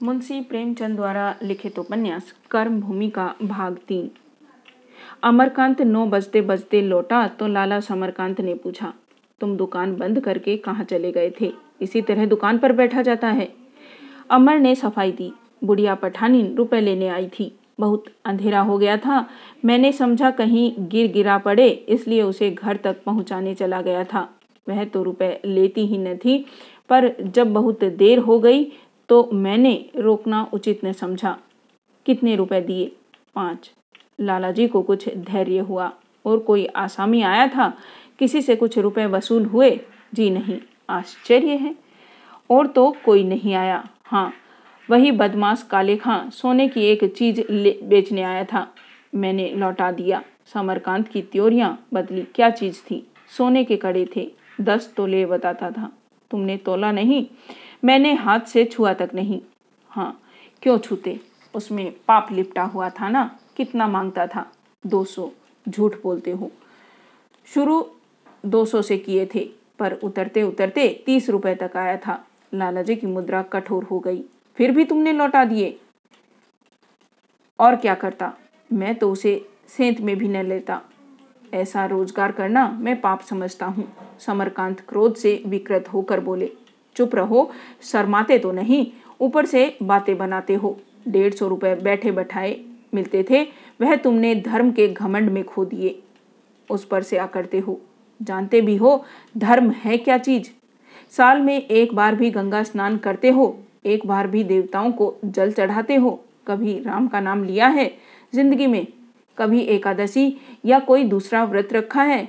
मुंशी प्रेमचंद द्वारा लिखित उपन्यास, कर्म भूमि का भाग तीन। अमरकांत नौ बजते बजते लौटा तो लाला समरकांत ने पूछा, तुम दुकान बंद करके कहाँ चले गए थे? इसी तरह दुकान पर बैठा जाता है। अमर ने सफ़ाई दी। बुढ़िया पठानी रुपए लेने आई थी। बहुत अंधेरा हो गया था। मैंने समझा कहीं गिर गिरा पड़े, इसलिए उसे घर तक पहुँचाने चला गया था। वह तो रुपए लेती ही न थी, पर जब बहुत देर हो गई तो मैंने रोकना उचित न समझा। कितने रुपए दिए? पाँच। लाला जी को कुछ धैर्य हुआ और कोई आसामी आया था? किसी से कुछ रुपए वसूल हुए? जी नहीं, आश्चर्य है। और तो कोई नहीं आया। हाँ वही बदमाश काले खां सोने की एक चीज़ बेचने आया था। मैंने लौटा दिया। समरकांत की त्योरियाँ बदली। क्या चीज़ थी? सोने के कड़े थे। दस तोले बताता था। तुमने तोला नहीं। मैंने हाथ से छुआ तक नहीं। हाँ क्यों छूते? उसमें पाप लिपटा हुआ था ना? कितना माँगता था? दो सौ, झूठ बोलते हो। शुरू दो सौ से किए थे, पर उतरते उतरते तीस रुपए तक आया था। लालाजी की मुद्रा कठोर हो गई। फिर भी तुमने लौटा दिए। और क्या करता? मैं तो उसे सेंत में भी न लेता। ऐसा रोज़गार करना मैं पाप समझता हूँ। समरकांत क्रोध से विकृत होकर बोले चुप रहो, शर्माते तो नहीं। ऊपर से बातें बनाते हो। डेढ़ सौ रुपये बैठे बैठाए मिलते थे। वह तुमने धर्म के घमंड में खो दिए। उस पर से आकड़ते हो। जानते भी हो, धर्म है क्या चीज़? साल में एक बार भी गंगा स्नान करते हो। एक बार भी देवताओं को जल चढ़ाते हो। कभी राम का नाम लिया है ज़िंदगी में। कभी एकादशी या कोई दूसरा व्रत रखा है।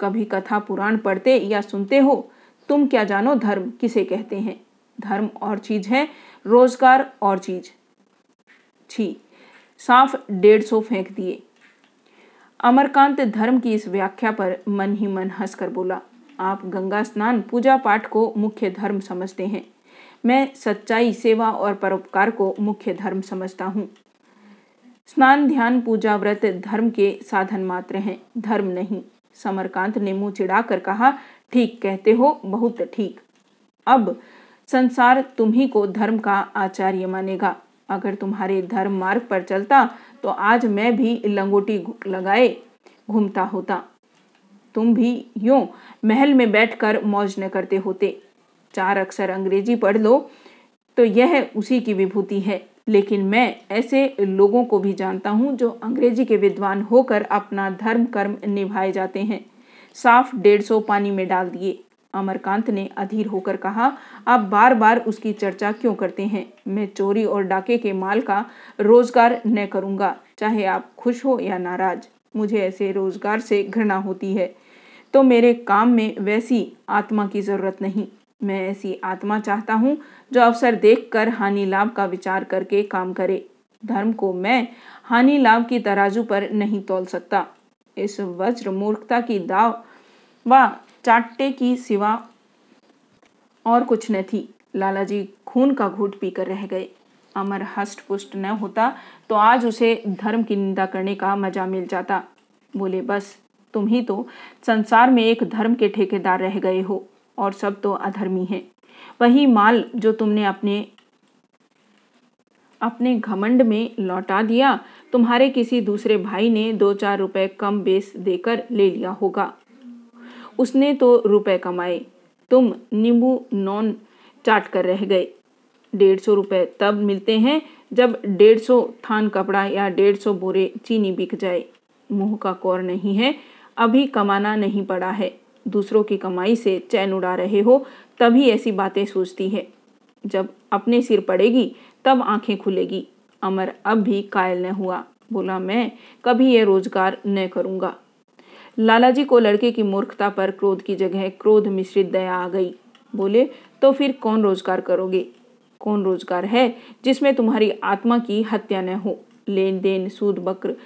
कभी कथा पुराण पढ़ते या सुनते हो। तुम क्या जानो धर्म किसे कहते हैं? धर्म और चीज़ है, रोज़गार और चीज़। छी, साफ़ डेढ़ सौ फेंक दिए। अमरकांत धर्म की इस व्याख्या पर मन ही मन हंसकर बोला, आप गंगा स्नान, पूजा पाठ को मुख्य धर्म समझते हैं। मैं सच्चाई, सेवा और परोपकार को मुख्य धर्म समझता हूँ। स्नान, ध्यान, पूजा, व्रत धर्म के साधन मात्र हैं, धर्म नहीं। समरकांत ने मुँह चिढ़ाकर कहा ठीक कहते हो, बहुत ठीक। अब संसार तुम्ही को धर्म का आचार्य मानेगा। अगर तुम्हारे धर्म मार्ग पर चलता तो आज मैं भी लंगोटी लगाए घूमता होता। तुम भी यूँ महल में बैठकर मौज न करते होते। चार अक्षर अंग्रेज़ी पढ़ लो तो यह उसी की विभूति है। लेकिन मैं ऐसे लोगों को भी जानता हूँ, जो अंग्रेज़ी के विद्वान होकर अपना धर्म कर्म निभाए जाते हैं। साफ़ डेढ़ सौ पानी में डाल दिए। अमरकांत ने अधीर होकर कहा, आप बार बार उसकी चर्चा क्यों करते हैं? मैं चोरी और डाके के माल का रोज़गार न करूँगा, चाहे आप खुश हो या नाराज़। मुझे ऐसे रोज़गार से घृणा होती है। तो मेरे काम में वैसी आत्मा की ज़रूरत नहीं। मैं ऐसी आत्मा चाहता हूँ, जो अवसर देखकर हानि लाभ का विचार करके काम करे। धर्म को मैं हानि लाभ की तराजू पर नहीं तोल सकता। इस वज्र मूर्खता की दाव व चाट्टे की सिवा और कुछ न थी। लालाजी खून का घूट पीकर रह गए। अमर हष्ट पुष्ट न होता तो आज उसे धर्म की निंदा करने का मज़ा मिल जाता। बोले, बस, तुम ही तो संसार में एक धर्म के ठेकेदार रह गए हो और सब तो अधर्मी हैं। वही माल जो तुमने अपने अपने घमंड में लौटा दिया, तुम्हारे किसी दूसरे भाई ने दो चार रुपए कम बेस देकर ले लिया होगा। उसने तो रुपए कमाए। तुम नींबू नॉन चाट कर रह गए। डेढ़ सौ रुपये तब मिलते हैं जब डेढ़ सौ थान कपड़ा या डेढ़ सौ बोरे चीनी बिक जाए। मुँह का कौर नहीं है, अभी कमाना नहीं पड़ा है। दूसरों की कमाई से चैन उड़ा रहे हो, तभी ऐसी बातें सोचती है। जब अपने सिर पड़ेगी, तब आँखें खुलेगी। अमर अब भी कायल न हुआ। बोला, मैं कभी यह रोज़गार न करूँगा। लालाजी को लड़के की मूर्खता पर क्रोध की जगह क्रोध मिश्रित दया आ गई। बोले तो फिर कौन रोज़गार करोगे? कौन रोज़गार है जिसमें तुम्हारी आत्मा की हत्या न हो? लेन देन सूद बकर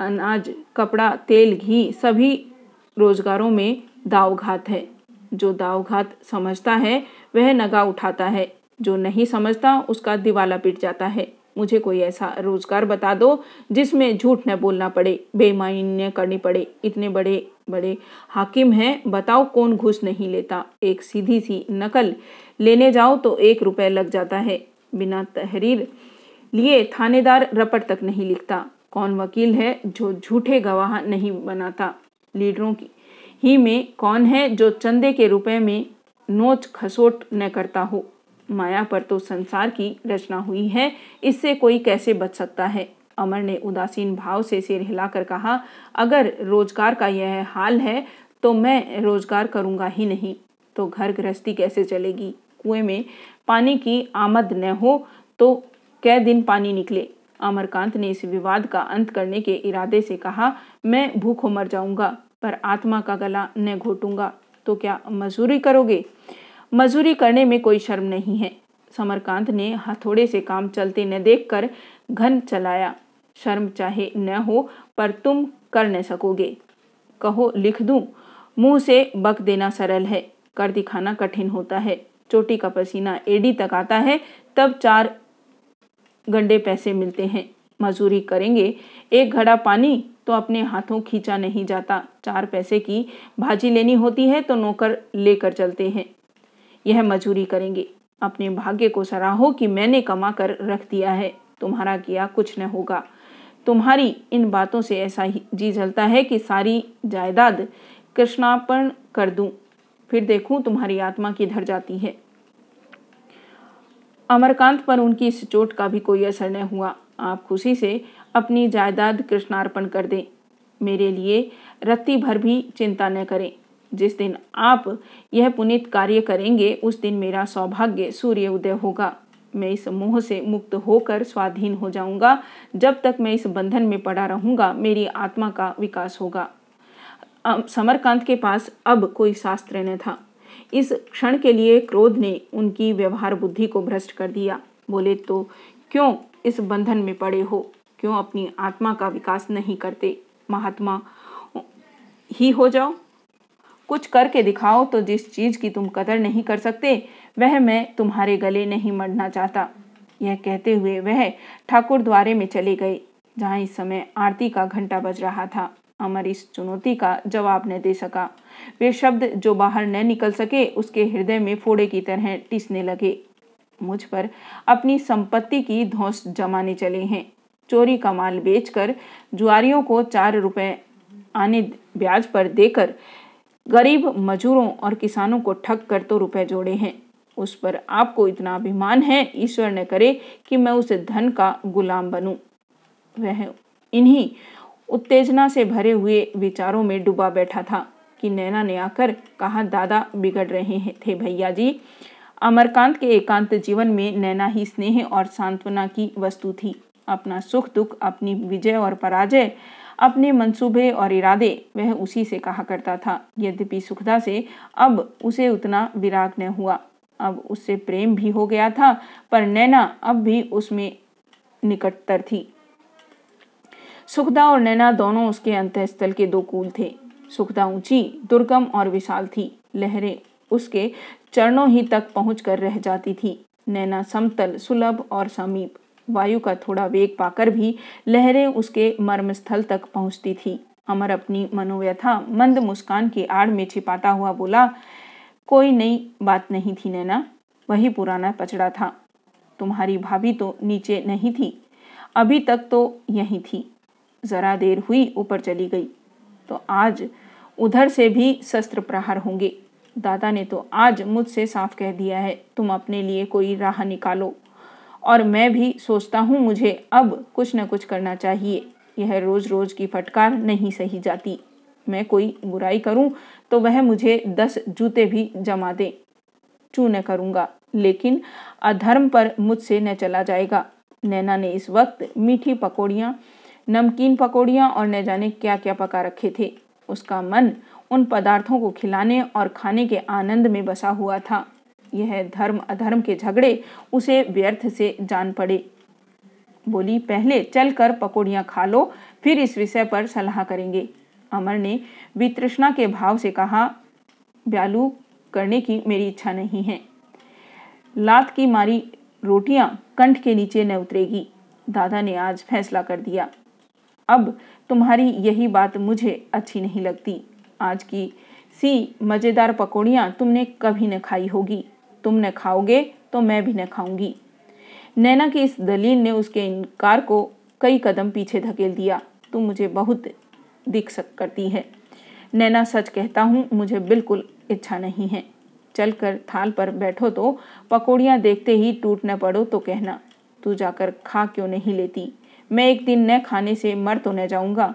अनाज, कपड़ा, तेल, घी सभी रोजगारों में दावघात है। जो दावघात समझता है, वह नगा उठाता है। जो नहीं समझता, उसका दिवाला पिट जाता है। मुझे कोई ऐसा रोज़गार बता दो जिसमें झूठ न बोलना पड़े, बेमान्य करनी पड़े। इतने बड़े बड़े हाकिम हैं, बताओ कौन घुस नहीं लेता? एक सीधी सी नकल, लेने जाओ तो एक रुपए लग जाता है। बिना तहरीर लिए थानेदार रपट तक नहीं लिखता। कौन वकील है जो झूठे गवाह नहीं बनाता? लीडरों की ही में कौन है जो चंदे के रुपए में नोच खसोट न करता हो? माया पर तो संसार की रचना हुई है। इससे कोई कैसे बच सकता है? अमर ने उदासीन भाव से सिर हिलाकर कहा, अगर रोज़गार का यह हाल है तो मैं रोज़गार करूँगा ही नहीं। तो घर गृहस्थी कैसे चलेगी? कुएँ में पानी की आमद न हो तो कै दिन पानी निकले? अमरकांत ने इस विवाद का अंत करने के इरादे से कहा, मैं भूखों मर जाऊँगा, पर आत्मा का गला न घोटूँगा। तो क्या मजूरी करोगे? मजूरी करने में कोई शर्म नहीं है। समरकांत ने हथौड़े से काम चलते न देखकर घन चलाया। शर्म चाहे न हो, पर तुम कर न सकोगे। कहो, लिख दूँ, मुँह से बक देना सरल है, कर दिखाना कठिन होता है। चोटी का पसीना एडी तक आता है, तब चार गंडे पैसे मिलते हैं। मजूरी करेंगे, एक घड़ा पानी तो अपने हाथों खींचा नहीं जाता। चार पैसे की भाजी लेनी होती है तो नौकर लेकर चलते हैं। यह मजूरी करेंगे। अपने भाग्य को सराहो कि मैंने कमा कर रख दिया है। तुम्हारा किया कुछ न होगा। तुम्हारी इन बातों से ऐसा ही जी जलता है कि सारी जायदाद कृष्णापन कर दूँ। फिर देखूँ तुम्हारी आत्मा किधर जाती है। अमरकांत पर उनकी इस चोट का भी कोई असर न हुआ। आप खुशी से अपनी जायदाद कृष्णार्पण कर दें। मेरे लिए रत्ती भर भी चिंता न करें। जिस दिन आप यह पुनित कार्य करेंगे, उस दिन मेरा सौभाग्य सूर्य उदय होगा। मैं इस मोह से मुक्त होकर स्वाधीन हो जाऊँगा। जब तक मैं इस बंधन में पड़ा रहूँगा, मेरी आत्मा का विकास होगा। समरकांत के पास अब कोई शास्त्र न था। इस क्षण के लिए क्रोध ने उनकी व्यवहार बुद्धि को भ्रष्ट कर दिया। बोले तो क्यों इस बंधन में पड़े हो? क्यों अपनी आत्मा का विकास नहीं करते? महात्मा, ही हो जाओ। कुछ करके दिखाओ तो जिस चीज़ की तुम कदर नहीं कर सकते, वह मैं तुम्हारे गले नहीं मरना चाहता। यह कहते हुए वह ठाकुर द्वारे में चले गए, जहाँ इस समय आरती का घंटा बज रहा था। अमर इस चुनौती का जवाब न दे सका। वे शब्द जो बाहर न निकल सके, उसके हृदय में फोड़े की तरह टिसने लगे। मुझ पर अपनी संपत्ति की धौस जमाने चले हैं। चोरी का माल बेचकर, जुआरियों को चार रुपए आने ब्याज पर देकर गरीब मजूरों और किसानों को ठग कर तो रुपए जोड़े हैं। उस पर आपको इतना अभिमान है, ईश्वर ने करे कि मैं उस धन का गुलाम बनूं। वह इन्हीं उत्तेजना से भरे हुए विचारों में डूबा बैठा था कि नैना ने आकर कहा, दादा, बिगड़ रहे थे भैया जी। अमरकांत के एकांत जीवन में नैना ही स्नेह और सांत्वना की वस्तु थी। अपना सुख दुख अपनी विजय और पराजय अपने मंसूबे और इरादे, वह उसी से कहा करता था। यद्यपि सुखदा से अब उसे उतना विराग न हुआ। अब उससे प्रेम भी हो गया था, पर नैना अब भी उसमें निकटतर थी। सुखदा और नैना दोनों उसके अंतस्थल के दो कूल थे। सुखदा ऊँची, दुर्गम और विशाल थी। लहरें उसके चरणों ही तक पहुँच कर रह जाती थी। नैना समतल, सुलभ और समीप। वायु का थोड़ा वेग पाकर भी लहरें उसके मर्मस्थल तक पहुँचती थी। अमर अपनी मनोव्यथा, मंद मुस्कान की आड़ में छिपाता हुआ बोला, कोई नई बात नहीं थी नैना, वही पुराना पचड़ा था। तुम्हारी भाभी तो नीचे नहीं थी, अभी तक तो यही थी। जरा देर हुई, ऊपर चली गई। तो आज उधर से भी शस्त्र प्रहार होंगे। दादा ने तो आज मुझसे साफ़ कह दिया है, तुम अपने लिए कोई राह निकालो। और मैं भी सोचता हूँ, मुझे अब कुछ न कुछ करना चाहिए। यह रोज रोज की फटकार नहीं सही जाती। मैं कोई बुराई करूँ तो वह मुझे दस जूते भी जमा दे। चू न करूँगा, लेकिन अधर्म पर मुझसे न चला जाएगा। नैना ने इस वक्त मीठी पकौड़ियाँ, नमकीन पकौड़ियाँ और न जाने क्या क्या पका रखे थे। उसका मन उन पदार्थों को खिलाने और खाने के आनंद में बसा हुआ था। यह धर्म, अधर्म के झगड़े उसे व्यर्थ से जान पड़े। बोली, पहले चल कर पकौड़ियाँ खा लो, फिर इस विषय पर सलाह करेंगे। अमर ने वितृष्णा के भाव से कहा, ब्यालू, करने की मेरी इच्छा नहीं है। लात की मारी रोटियाँ कंठ के नीचे न उतरेगी। दादा ने आज फैसला कर दिया। अब तुम्हारी यही बात मुझे अच्छी नहीं लगती। आज की सी मज़ेदार पकौड़ियाँ तुमने कभी न खाई होगी। तुम न खाओगे तो मैं भी न खाऊँगी। नैना की इस दलील ने उसके इनकार को कई कदम पीछे धकेल दिया। तुम मुझे बहुत दिख सक, करती है। नैना सच कहता हूँ, मुझे बिल्कुल इच्छा नहीं है। चलकर थाल पर बैठो तो पकौड़ियाँ देखते ही टूट न पड़ो तो कहना, तू जाकर खा क्यों नहीं लेती? मैं एक दिन न खाने से मर तो न जाऊँगा।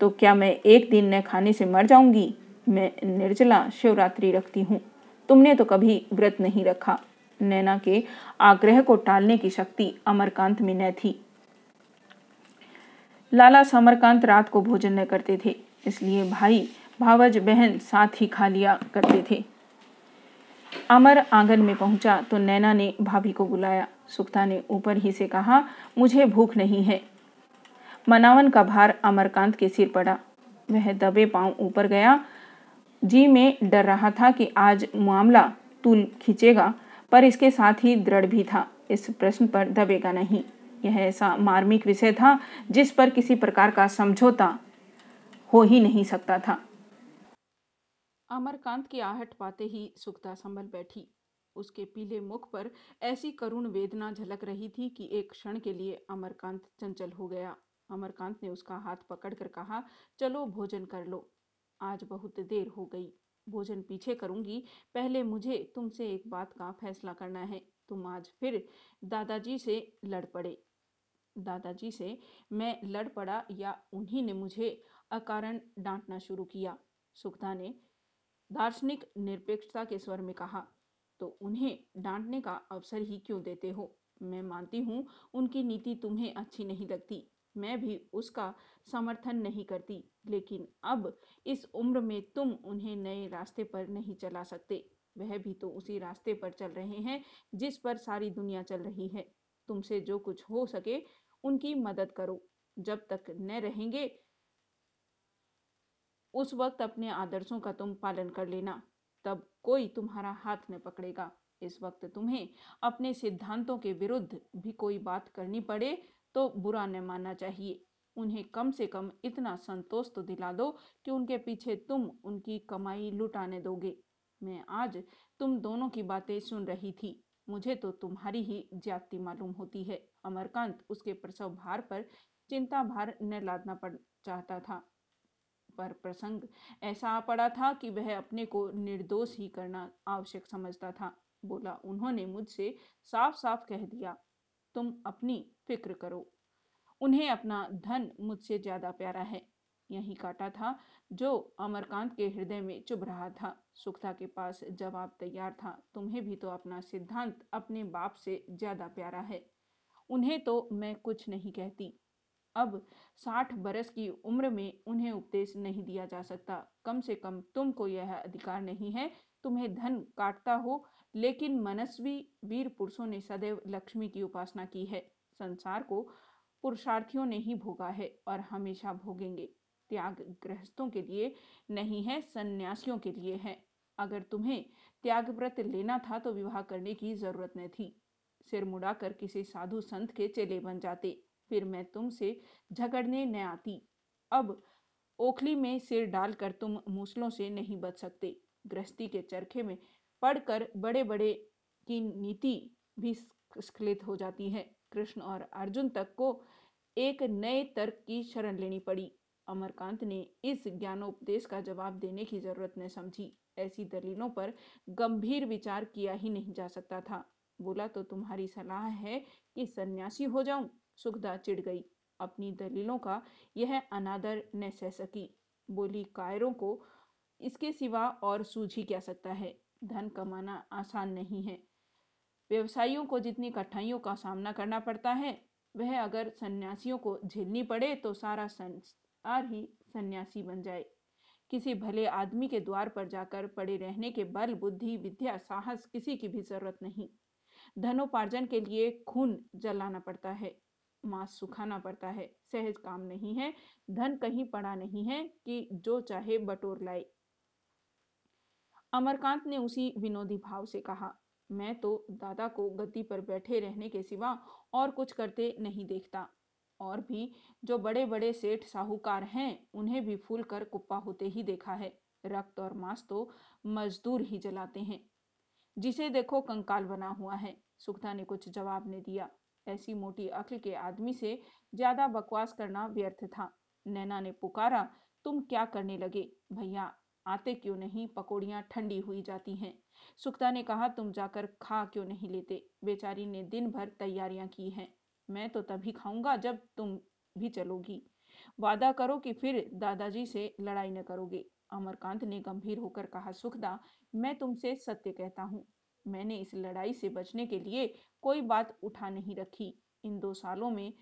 तो क्या मैं एक दिन न खाने से मर जाऊँगी? मैं निर्जला शिवरात्रि रखती हूँ। तुमने तो कभी व्रत नहीं रखा। नैना के आग्रह को टालने की शक्ति अमरकांत में न थी। लाला समरकांत रात को भोजन न करते थे, इसलिए भाई, भावज, बहन साथ ही खा लिया करते थे। अमर आँगन में पहुँचा तो नैना ने भाभी को बुलाया। सुखता ने ऊपर ही से कहा, मुझे भूख नहीं है। मनावन का भार अमरकांत के सिर पड़ा। वह दबे पाँव ऊपर गया जी में डर रहा था कि आज मामला तूल खींचेगा, पर इसके साथ ही दृढ़ भी था। इस प्रश्न पर दबेगा नहीं। यह ऐसा मार्मिक विषय था जिस पर किसी प्रकार का समझौता हो ही नहीं सकता था। अमरकांत की आहट पाते ही सुखता संभल बैठी। उसके पीले मुख पर ऐसी करुण वेदना झलक रही थी कि एक क्षण के लिए अमरकांत चंचल हो गया। अमरकांत ने उसका हाथ पकड़कर कहा, चलो, भोजन कर लो। आज बहुत देर हो गई, भोजन पीछे करूँगी। पहले मुझे तुमसे एक बात का फैसला करना है। तुम आज फिर दादाजी से लड़ पड़े। दादाजी से मैं लड़ पड़ा या उन्हीं ने मुझे अकारण डांटना शुरू किया। सुखता ने दार्शनिक निरपेक्षता के स्वर में कहा तो उन्हें डांटने का अवसर ही क्यों देते हो? मैं मानती हूँ उनकी नीति तुम्हें अच्छी नहीं लगती। मैं भी उसका समर्थन नहीं करती। लेकिन अब इस उम्र में तुम उन्हें नए रास्ते पर नहीं चला सकते। वह भी तो उसी रास्ते पर चल रहे हैं जिस पर सारी दुनिया चल रही है। तुमसे जो कुछ हो सके उनकी मदद करो। जब तक न रहेंगे, उस वक्त अपने आदर्शों का तुम पालन कर लेना। तब कोई तुम्हारा हाथ न पकड़ेगा। इस वक्त तुम्हें अपने सिद्धांतों के विरुद्ध भी कोई बात करनी पड़े। तो बुरा न मानना चाहिए। उन्हें कम से कम इतना संतोष तो दिला दो कि उनके पीछे तुम उनकी कमाई लुटाने दोगे। मैं आज तुम दोनों की बातें सुन रही थी। मुझे तो तुम्हारी ही ज्यादती मालूम होती है। अमरकांत उसके प्रसव भार पर चिंता भार न लादना पड़ चाहता था। पर प्रसंग ऐसा आ पड़ा था कि वह अपने को निर्दोष ही करना आवश्यक समझता था। बोला, उन्होंने मुझसे साफ़ साफ़ कह दिया तुम अपनी फ़िक्र करो। उन्हें अपना धन मुझसे ज़्यादा प्यारा है। यही काटा था जो अमरकांत के हृदय में चुभ रहा था। सुखता के पास जवाब तैयार था, तुम्हें भी तो अपना सिद्धांत अपने बाप से ज़्यादा प्यारा है। उन्हें तो मैं कुछ नहीं कहती। अब साठ बरस की उम्र में उन्हें उपदेश नहीं दिया जा सकता। कम से कम तुमको यह अधिकार नहीं है तुम्हें धन काटता हो, लेकिन मनस्वी वीर पुरुषों ने सदैव लक्ष्मी की उपासना की है। संसार को पुरुषार्थियों ने ही भोगा है और हमेशा भोगेंगे। त्याग गृहस्थों के लिए नहीं है, सन्यासियों के लिए है। अगर तुम्हें त्याग व्रत लेना था तो विवाह करने की ज़रूरत न थी। सिर मुड़ाकर किसी साधु संत के चेले बन जाते। फिर मैं तुमसे झगड़ने न आती। अब ओखली में सिर डालकर तुम मूसलों से नहीं बच सकते। गृहस्थी के चरखे में पढ़कर बड़े बड़े की नीति भी स्खलित हो जाती है। कृष्ण और अर्जुन तक को एक नए तर्क की शरण लेनी पड़ी। अमरकांत ने इस ज्ञानोपदेश का जवाब देने की ज़रूरत न समझी। ऐसी दलीलों पर गंभीर विचार किया ही नहीं जा सकता था। बोला तो तुम्हारी सलाह है कि सन्यासी हो जाऊँ? सुखदा चिढ़ गई। अपनी दलीलों का यह अनादर न सह सकी। बोली, कायरों को इसके सिवा और सूझ ही क्या सकता है? धन कमाना आसान नहीं है। व्यवसायियों को जितनी कठिनाइयों का सामना करना पड़ता है, वह अगर सन्यासियों को झेलनी पड़े तो सारा संसार ही सन्यासी बन जाए। किसी भले आदमी के द्वार पर जाकर पड़े रहने के बल, बुद्धि, विद्या, साहस किसी की भी ज़रूरत नहीं। धनोपार्जन के लिए खून जलाना पड़ता है, मांस सुखाना पड़ता है, सहज काम नहीं है। धन कहीं पड़ा नहीं है कि जो चाहे बटोर लाए। अमरकांत ने उसी विनोदी भाव से कहा, मैं तो दादा को गद्दी पर बैठे रहने के सिवा और कुछ करते नहीं देखता। और भी जो बड़े बड़े सेठ साहूकार हैं, उन्हें भी फूल कर कुप्पा होते ही देखा है। रक्त और मांस तो मजदूर ही जलाते हैं। जिसे देखो कंकाल बना हुआ है। सुखता ने कुछ जवाब ने दिया। ऐसी मोटी अक्ल के आदमी से ज़्यादा बकवास करना व्यर्थ था। नैना ने पुकारा, तुम क्या करने लगे? भैया आते क्यों नहीं? पकौड़ियाँ ठंडी हुई जाती हैं। सुखता ने कहा, तुम जाकर खा क्यों नहीं लेते? बेचारी ने दिन भर तैयारियाँ की हैं। मैं तो तभी खाऊँगा जब तुम भी चलोगी। वादा करो कि फिर दादाजी से लड़ाई न करोगे। अमरकांत ने गंभीर होकर कहा, सुखदा, मैं तुमसे सत्य कहता हूँ। मैंने इस लड़ाई से बचने के लिए कोई बात उठा नहीं रखी। इन दो सालों में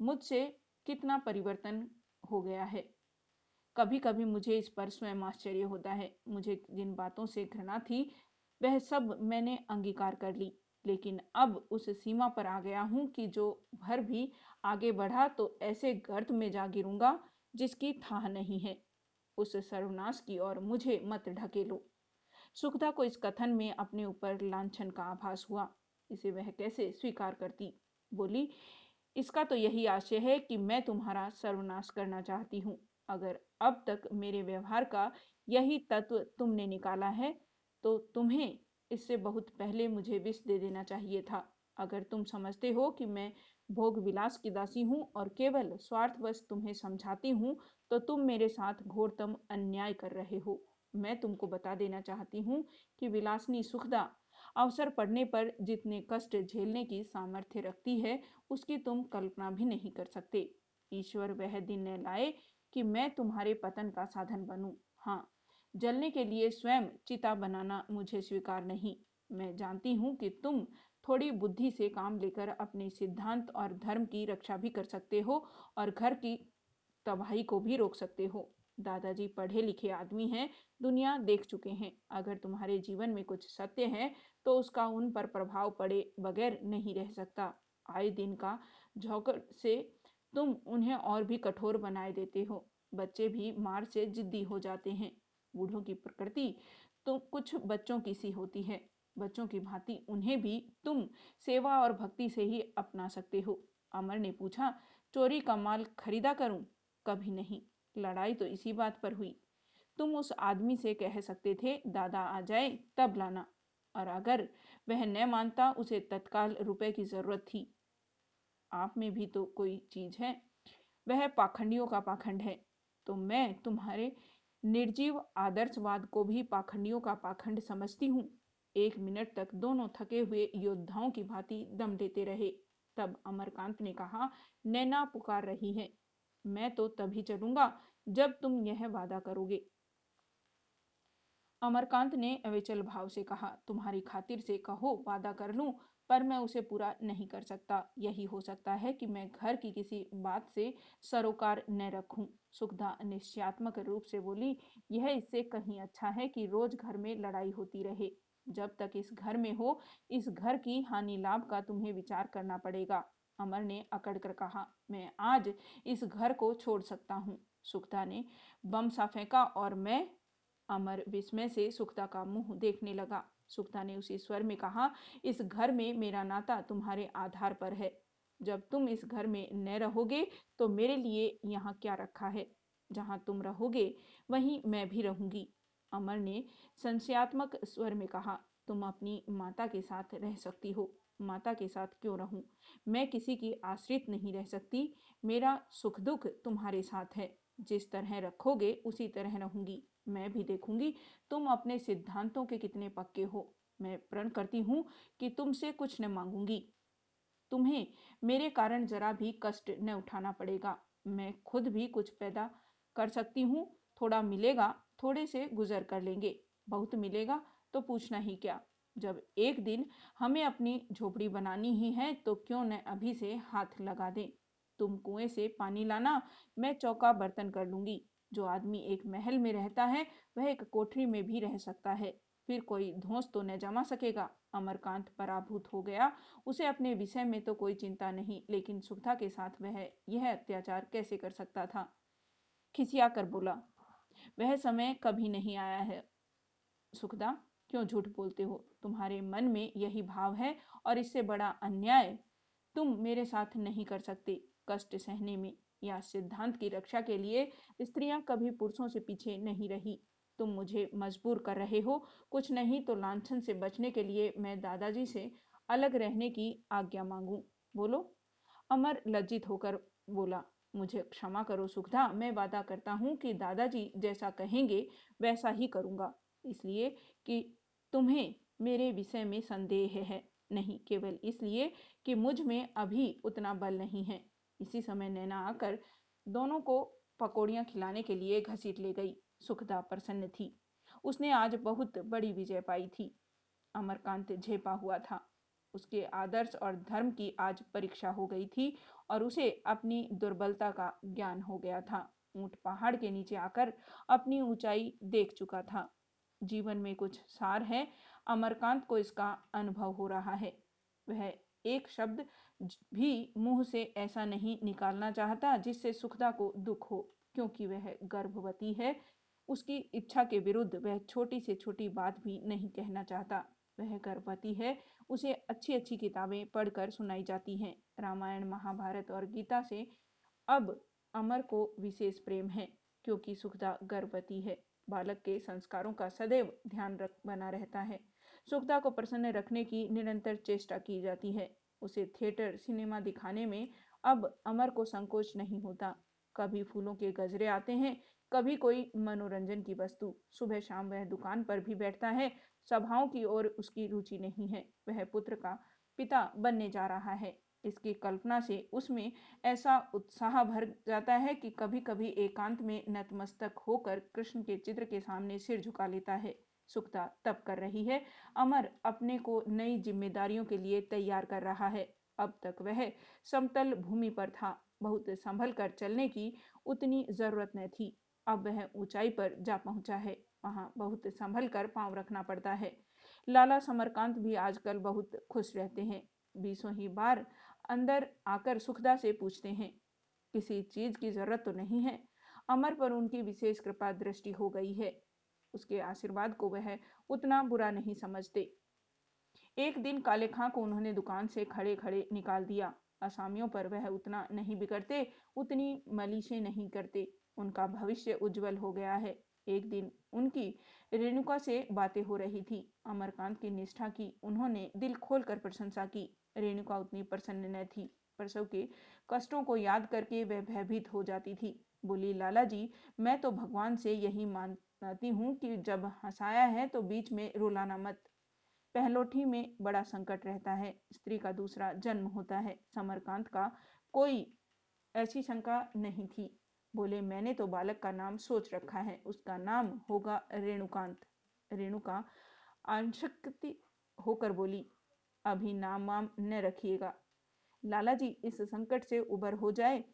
मुझसे कितना परिवर्तन हो गया है? कभी कभी मुझे इस पर स्वयं आश्चर्य होता है। मुझे जिन बातों से घृणा थी, वह सब मैंने अंगीकार कर ली। लेकिन अब उस सीमा पर आ गया हूँ कि जो भर भी आगे बढ़ा तो ऐसे गर्त में जा गिरूँगा, जिसकी थाह नहीं है। उस सर्वनाश की ओर मुझे मत ढकेलो सुखदा को इस कथन में अपने ऊपर लांछन का आभास हुआ। इसे वह कैसे स्वीकार करती? बोली, इसका तो यही आशय है कि मैं तुम्हारा सर्वनाश करना चाहती हूँ। अगर अब तक मेरे व्यवहार का यही तत्व तुमने निकाला है तो तुम्हें इससे बहुत पहले मुझे विष दे देना चाहिए था। अगर तुम समझते हो कि मैं भोग विलास की दासी हूँ और केवल स्वार्थवश तुम्हें समझाती हूँ तो तुम मेरे साथ घोरतम अन्याय कर रहे हो। मैं तुमको बता देना चाहती हूँ कि विलासनी सुखदा अवसर पड़ने पर जितने कष्ट झेलने की सामर्थ्य रखती है, उसकी तुम कल्पना भी नहीं कर सकते। ईश्वर वह दिन न लाए कि मैं तुम्हारे पतन का साधन बनूं। हाँ जलने के लिए स्वयं चिता बनाना मुझे स्वीकार नहीं। मैं जानती हूँ कि तुम थोड़ी बुद्धि से काम लेकर अपने सिद्धांत और धर्म की रक्षा भी कर सकते हो और घर की तबाही को भी रोक सकते हो। दादाजी पढ़े लिखे आदमी हैं, दुनिया देख चुके हैं। अगर तुम्हारे जीवन में कुछ सत्य है तो उसका उन पर प्रभाव पड़े बगैर नहीं रह सकता। आए दिन का झोंकड़ से तुम उन्हें और भी कठोर बनाए देते हो। बच्चे भी मार से जिद्दी हो जाते हैं। बूढ़ों की प्रकृति तो कुछ बच्चों की सी होती है। बच्चों की भांति उन्हें भी तुम सेवा और भक्ति से ही अपना सकते हो। अमर ने पूछा, चोरी का माल खरीदा करूँ? कभी नहीं। लड़ाई तो इसी बात पर हुई। तुम उस आदमी से कह सकते थे, दादा आ जाए, तब लाना। और अगर वह न मानता, उसे तत्काल रुपए की ज़रूरत थी। आप में भी तो कोई चीज़ है। वह पाखंडियों का पाखंड है। तो मैं तुम्हारे निर्जीव आदर्शवाद को भी पाखंडियों का पाखंड समझती हूँ। एक मिनट तक दोनों थके हुए योद्धाओं की भांति दम लेते रहे। तब अमरकांत ने कहा, नैना पुकार रही है। मैं तो तभी चलूँगा जब तुम यह वादा करोगे। अमरकांत ने अवेचल भाव से कहा, तुम्हारी खातिर से कहो, वादा कर लूँ। पर मैं उसे पूरा नहीं कर सकता। यही हो सकता है कि मैं घर की किसी बात से सरोकार न रखूँ। सुखदा निश्चयात्मक रूप से बोली, यह इससे कहीं अच्छा है कि रोज घर में लड़ाई होती रहे। जब तक इस घर में हो, इस घर की हानि लाभ का तुम्हें विचार करना पड़ेगा। अमर ने अकड़ कर कहा, मैं आज इस घर को छोड़ सकता हूँ। सुखदा ने बम सा फेंका और मैं, अमर विस्मय से सुखदा का मुँह देखने लगा। सुखता ने उसी स्वर में कहा, इस घर में मेरा नाता तुम्हारे आधार पर है। जब तुम इस घर में न रहोगे तो मेरे लिए यहाँ क्या रखा है? जहाँ तुम रहोगे, वहीं मैं भी रहूँगी। अमर ने संशयात्मक स्वर में कहा, तुम अपनी माता के साथ रह सकती हो। माता के साथ क्यों रहूँ? मैं किसी की आश्रित नहीं रह सकती। मेरा सुख दुख तुम्हारे साथ है। जिस तरह रखोगे, उसी तरह रहूँगी। मैं भी देखूँगी। तुम अपने सिद्धांतों के कितने पक्के हो? मैं प्रण करती हूँ कि तुमसे कुछ न मांगूँगी। तुम्हें मेरे कारण जरा भी कष्ट न उठाना पड़ेगा। मैं खुद भी कुछ पैदा कर सकती हूँ। थोड़ा मिलेगा, थोड़े से गुजर कर लेंगे। बहुत मिलेगा तो पूछना ही क्या? जब एक दिन हमें अपनी झोपड़ी बनानी ही है तो क्यों न अभी से हाथ लगा दें? तुम कुएँ से पानी लाना, मैं चौका बर्तन कर लूँगी। जो आदमी एक महल में रहता है, वह एक कोठरी में भी रह सकता है। फिर कोई धोस तो न जमा सकेगा। अमरकांत पराभूत हो गया। उसे अपने विषय में तो कोई चिंता नहीं, लेकिन सुखदा के साथ वह यह अत्याचार कैसे कर सकता था? खिसिया कर बोला, वह समय कभी नहीं आया है। सुखदा, क्यों झूठ बोलते हो? तुम्हारे मन में यही भाव है और इससे बड़ा अन्याय तुम मेरे साथ नहीं कर सकते, कष्ट सहने में। या सिद्धांत की रक्षा के लिए स्त्रियाँ कभी पुरुषों से पीछे नहीं रही। तुम मुझे मजबूर कर रहे हो। कुछ नहीं तो लांछन से बचने के लिए मैं दादाजी से अलग रहने की आज्ञा मांगू। बोलो। अमर लज्जित होकर बोला, मुझे क्षमा करो सुखदा। मैं वादा करता हूँ कि दादाजी जैसा कहेंगे, वैसा ही करूँगा। इसलिए कि तुम्हें मेरे विषय में संदेह है। नहीं, केवल इसलिए कि मुझमें अभी उतना बल नहीं है। इसी समय नैना आकर दोनों को पकौड़ियाँ खिलाने के लिए घसीट ले गई। सुखदा प्रसन्न थी। उसने आज बहुत बड़ी विजय पाई थी। अमरकांत झेपा हुआ था। उसके आदर्श और धर्म की आज परीक्षा हो गई थी और उसे अपनी दुर्बलता का ज्ञान हो गया था। ऊँट पहाड़ के नीचे आकर अपनी ऊंचाई देख चुका था। जीवन में कुछ सार है। अमरकांत को इसका अनुभव हो रहा है। वह एक शब्द भी मुँह से ऐसा नहीं निकालना चाहता जिससे सुखदा को दुख हो, क्योंकि वह गर्भवती है। उसकी इच्छा के विरुद्ध वह छोटी से छोटी बात भी नहीं कहना चाहता। वह गर्भवती है, उसे अच्छी अच्छी किताबें पढ़कर सुनाई जाती हैं। रामायण, महाभारत और गीता से अब अमर को विशेष प्रेम है, क्योंकि सुखदा गर्भवती है। बालक के संस्कारों का सदैव ध्यान रख, बना रहता है। सुखदा को प्रसन्न रखने की निरंतर चेष्टा की जाती है। उसे थिएटर, सिनेमा दिखाने में अब अमर को संकोच नहीं होता। कभी फूलों के गजरे आते हैं, कभी कोई मनोरंजन की वस्तु। सुबह शाम वह दुकान पर भी बैठता है, सभाओं की ओर उसकी रुचि नहीं है। वह पुत्र का पिता बनने जा रहा है। इसकी कल्पना से उसमें ऐसा उत्साह भर जाता है कि कभी कभी एकांत में नतमस्तक होकर कृष्ण के चित्र के सामने सिर झुका लेता है। सुखता तब कर रही है। अमर अपने को नई जिम्मेदारियों के लिए तैयार कर रहा है। अब तक वह समतल भूमि पर था। बहुत संभल कर चलने की उतनी ज़रूरत न थी। अब वह ऊंचाई पर जा पहुँचा है। वहाँ बहुत संभल कर पाँव रखना पड़ता है। लाला समरकांत भी आजकल बहुत खुश रहते हैं। बीसों ही बार अंदर आकर सुखदा से पूछते हैं, किसी चीज़ की ज़रूरत तो नहीं है? अमर पर उनकी विशेष कृपा दृष्टि हो गई है। उसके आशीर्वाद को वह उतना बुरा नहीं समझते। एक दिन काले खां को उन्होंने दुकान से खड़े खड़े निकाल दिया। असामियों पर वह उतना नहीं बिगड़ते, उतनी मलिशे नहीं करते। उनका भविष्य उज्जवल हो गया है। एक दिन उनकी रेणुका से बातें हो रही थी। अमरकांत की निष्ठा की उन्होंने दिल खोलकर प्रशंसा की। रेणुका उतनी प्रसन्न न थी। प्रसव के कष्टों को याद करके वह भयभीत हो जाती थी। बोली, लाला जी, मैं तो भगवान से यही मानती हूँ कि जब हंसाया है तो बीच में रुलाना मत। पहलोठी में बड़ा संकट रहता है, स्त्री का दूसरा जन्म होता है। समरकांत का कोई ऐसी शंका नहीं थी। बोले, मैंने तो बालक का नाम सोच रखा है, उसका नाम होगा रेणुकांत। रेणुका आंशक्ति होकर बोली, अभी नाम वाम न रखिएगा। लाला जी, इस संकट से उबर हो जाए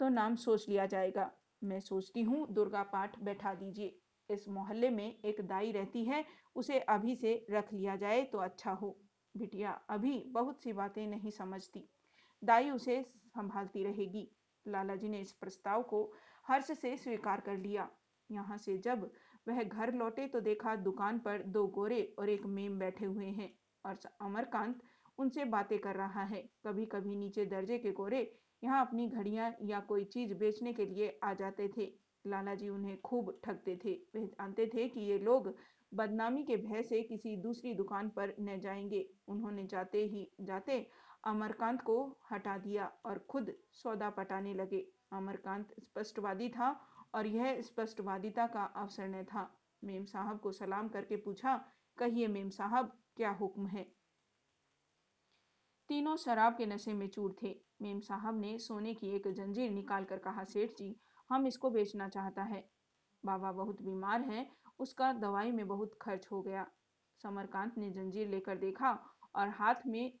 तो नाम सोच लिया जाएगा। मैं सोचती हूँ दुर्गा पाठ बैठा दीजिए। इस मोहल्ले में एक दाई रहती है, उसे अभी से रख लिया जाए तो अच्छा हो। बिटिया अभी बहुत सी बातें नहीं समझती। दाई उसे संभालती रहेगी। लाला जी ने इस प्रस्ताव को हर्ष से स्वीकार कर लिया। यहाँ से जब वह घर लौटे तो देखा दुकान पर दो गोरे और एक मेम बैठे हुए हैं और अमरकांत उनसे बातें कर रहा है। कभी कभी नीचे दर्जे के गोरे यहाँ अपनी घड़ियाँ या कोई चीज़ बेचने के लिए आ जाते थे। लाला जी उन्हें खूब ठगते थे। वे जानते थे कि ये लोग बदनामी के भय से किसी दूसरी दुकान पर न जाएँगे। उन्होंने जाते ही, जाते अमरकांत को हटा दिया और खुद सौदा पटाने लगे। अमरकांत स्पष्टवादी था और यह स्पष्टवादिता का अवसर न था। मेम साहब को सलाम करके पूछा, कहिए मेम साहब, क्या हुक्म है? तीनों शराब के नशे में चूर थे। मेम साहब ने सोने की एक जंजीर निकाल कर कहा, सेठ जी हम इसको बेचना चाहता है। बाबा बहुत बीमार है, उसका दवाई में बहुत खर्च हो गया। समरकांत ने जंजीर लेकर देखा और हाथ में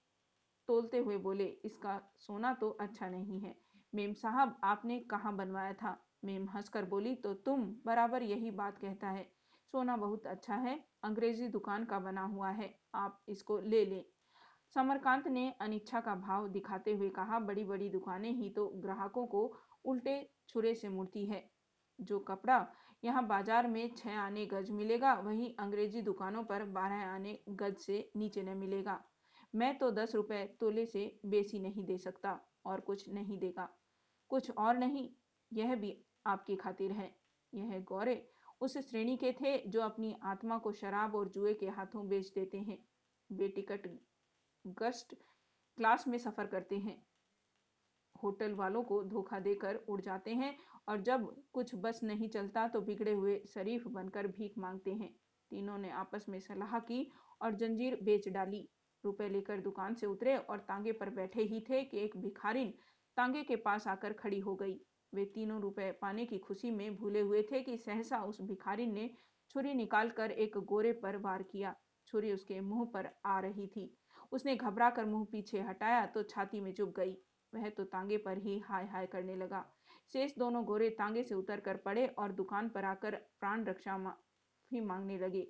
तोलते हुए बोले, इसका सोना तो अच्छा नहीं है। मेम साहब, आपने कहाँ बनवाया था? मेम हंसकर बोली तो तुम बराबर यही बात कहता है। सोना बहुत अच्छा है, अंग्रेज़ी दुकान का बना हुआ है, आप इसको ले लें। समरकांत ने अनिच्छा का भाव दिखाते हुए कहा बड़ी बड़ी दुकानें ही तो ग्राहकों को उल्टे छुरे से मुड़ती है। जो कपड़ा यहाँ बाज़ार में छह आने गज मिलेगा, वही अंग्रेज़ी दुकानों पर बारह आने गज से नीचे न मिलेगा। मैं तो दस रुपए तोले से बेसी नहीं दे सकता और कुछ नहीं देगा। कुछ और नहीं, यह भी आपकी खातिर है। यह गौरे उस श्रेणी के थे जो अपनी आत्मा को शराब और जुए के हाथों बेच देते हैं। वे गस्ट क्लास में सफ़र करते हैं। होटल वालों को धोखा देकर उड़ जाते हैं और जब कुछ बस नहीं चलता तो बिगड़े हुए शरीफ बनकर भीख मांगते हैं। तीनों ने आपस में सलाह की और जंजीर बेच डाली। रुपए लेकर दुकान से उतरे और तांगे पर बैठे ही थे कि एक भिखारिन तांगे के पास आकर खड़ी हो गई। वे तीनों रुपए पाने की खुशी में भूले हुए थे कि सहसा उस भिखारिन ने छुरी निकालकर एक गोरे पर वार किया। छुरी उसके मुँह पर आ रही थी। उसने घबरा कर मुँह पीछे हटाया तो छाती में चुप गई। वह तो तांगे पर ही हाय हाय करने लगा। शेष दोनों गोरे तांगे से उतर कर पड़े और दुकान पर आकर प्राण रक्षा माफ़ी मांगने लगे।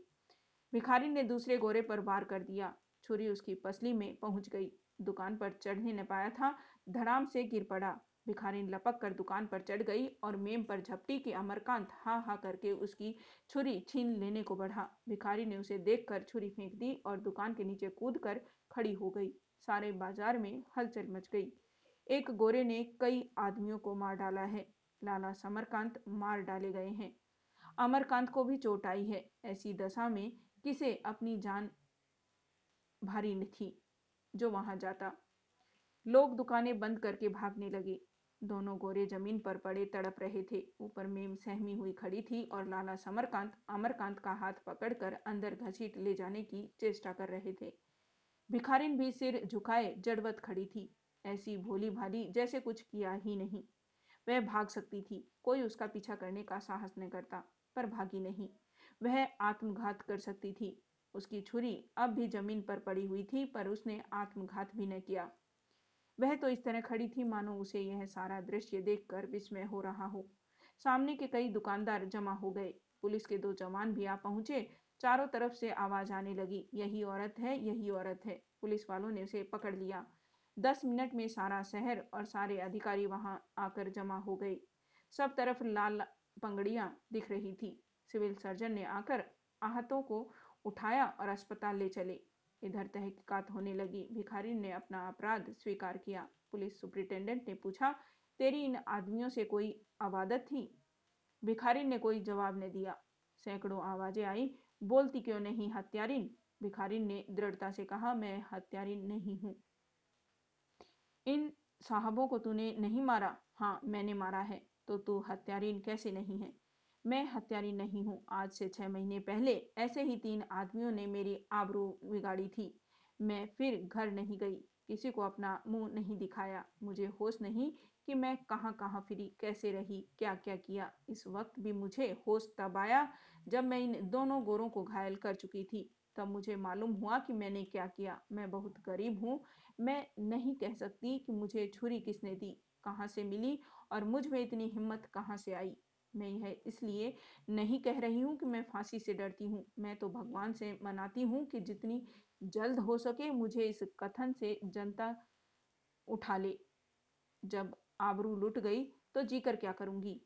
भिखारी ने दूसरे गोरे पर वार कर दिया। छुरी उसकी पसली में पहुँच गई। दुकान पर चढ़ने न पाया था, धड़ाम से गिर पड़ा। भिखारिन लपक कर दुकान पर चढ़ गई और मेम पर झपटी की अमरकांत हा हा करके उसकी छुरी छीन लेने को बढ़ा। भिखारी ने उसे देखकर छुरी फेंक दी और दुकान के नीचे कूद कर खड़ी हो गई। सारे बाज़ार में हलचल मच गई। एक गोरे ने कई आदमियों को मार डाला है। लाला समरकांत मार डाले गए हैं। अमरकांत को भी चोट आई है। ऐसी दशा में किसे अपनी जान भारी थी जो वहाँ जाता। लोग दुकानें बंद करके भागने लगे। दोनों गोरे ज़मीन पर पड़े तड़प रहे थे। ऊपर मेम सहमी हुई खड़ी थी और लाला समरकांत अमरकांत का हाथ पकड़कर अंदर घसीट ले जाने की चेष्टा कर रहे थे। भिखारिन भी सिर झुकाए जड़वत खड़ी थी। ऐसी भोली भाली जैसे कुछ किया ही नहीं। वह भाग सकती थी। कोई उसका पीछा करने का साहस न करता, पर भागी नहीं। वह आत्मघात कर सकती थी। उसकी छुरी अब भी ज़मीन पर पड़ी हुई थी, पर उसने आत्मघात भी न किया। वह तो इस तरह खड़ी थी, मानो उसे यह सारा दृश्य देखकर विस्मय हो रहा हो। सामने के कई दुकानदार जमा हो गए। पुलिस के दो जवान भी आ पहुँचे। चारों तरफ़ से आवाज़ आने लगी। यही औरत है, यही औरत है। पुलिस वालों ने उसे पकड़ लिया। दस मिनट में सारा शहर और सारे अधिकारी वहाँ आकर जमा हो गए। सब तरफ़ लाल पंगड़ियाँ दिख रही थी। सिविल सर्जन ने आकर आहतों को उठाया और अस्पताल ले चले। इधर तहकीकात होने लगी। भिखारी ने अपना अपराध स्वीकार किया। पुलिस सुप्रिंटेंडेंट ने पूछा, तेरी इन आदमियों से कोई अवादत थी? भिखारी ने कोई जवाब न दिया। सैकड़ों आवाज़ें आई। बोलती क्यों नहीं, हत्यारिन? भिखारी ने दृढ़ता से कहा, मैं हत्यारिन नहीं हूँ। इन साहबों को तूने नहीं मारा? हाँ मैंने मारा है। तो तू हत्यारीन कैसे नहीं है? मैं हत्यारी नहीं हूँ। आज से छह महीने पहले ऐसे ही तीन आदमियों ने मेरी आबरू बिगाड़ी थी। मैं फिर घर नहीं गई। किसी को अपना मुँह नहीं दिखाया। मुझे होश नहीं कि मैं कहाँ कहाँ फिरी, कैसे रही क्या क्या। किया इस वक्त भी मुझे होश तब आया जब मैं इन दोनों गोरों को घायल कर चुकी थी। तब मुझे मालूम हुआ कि मैंने क्या किया। मैं बहुत गरीब हूँ। मैं नहीं कह सकती कि मुझे छुरी किसने दी, कहाँ से मिली और मुझमें इतनी हिम्मत कहाँ से आई। मैं यह इसलिए नहीं कह रही हूँ कि मैं फांसी से डरती हूँ। मैं तो भगवान से मनाती हूँ कि जितनी जल्द हो सके मुझे इस कथन से जनता उठा ले। जब आबरू लुट गई तो जीकर क्या करूँगी?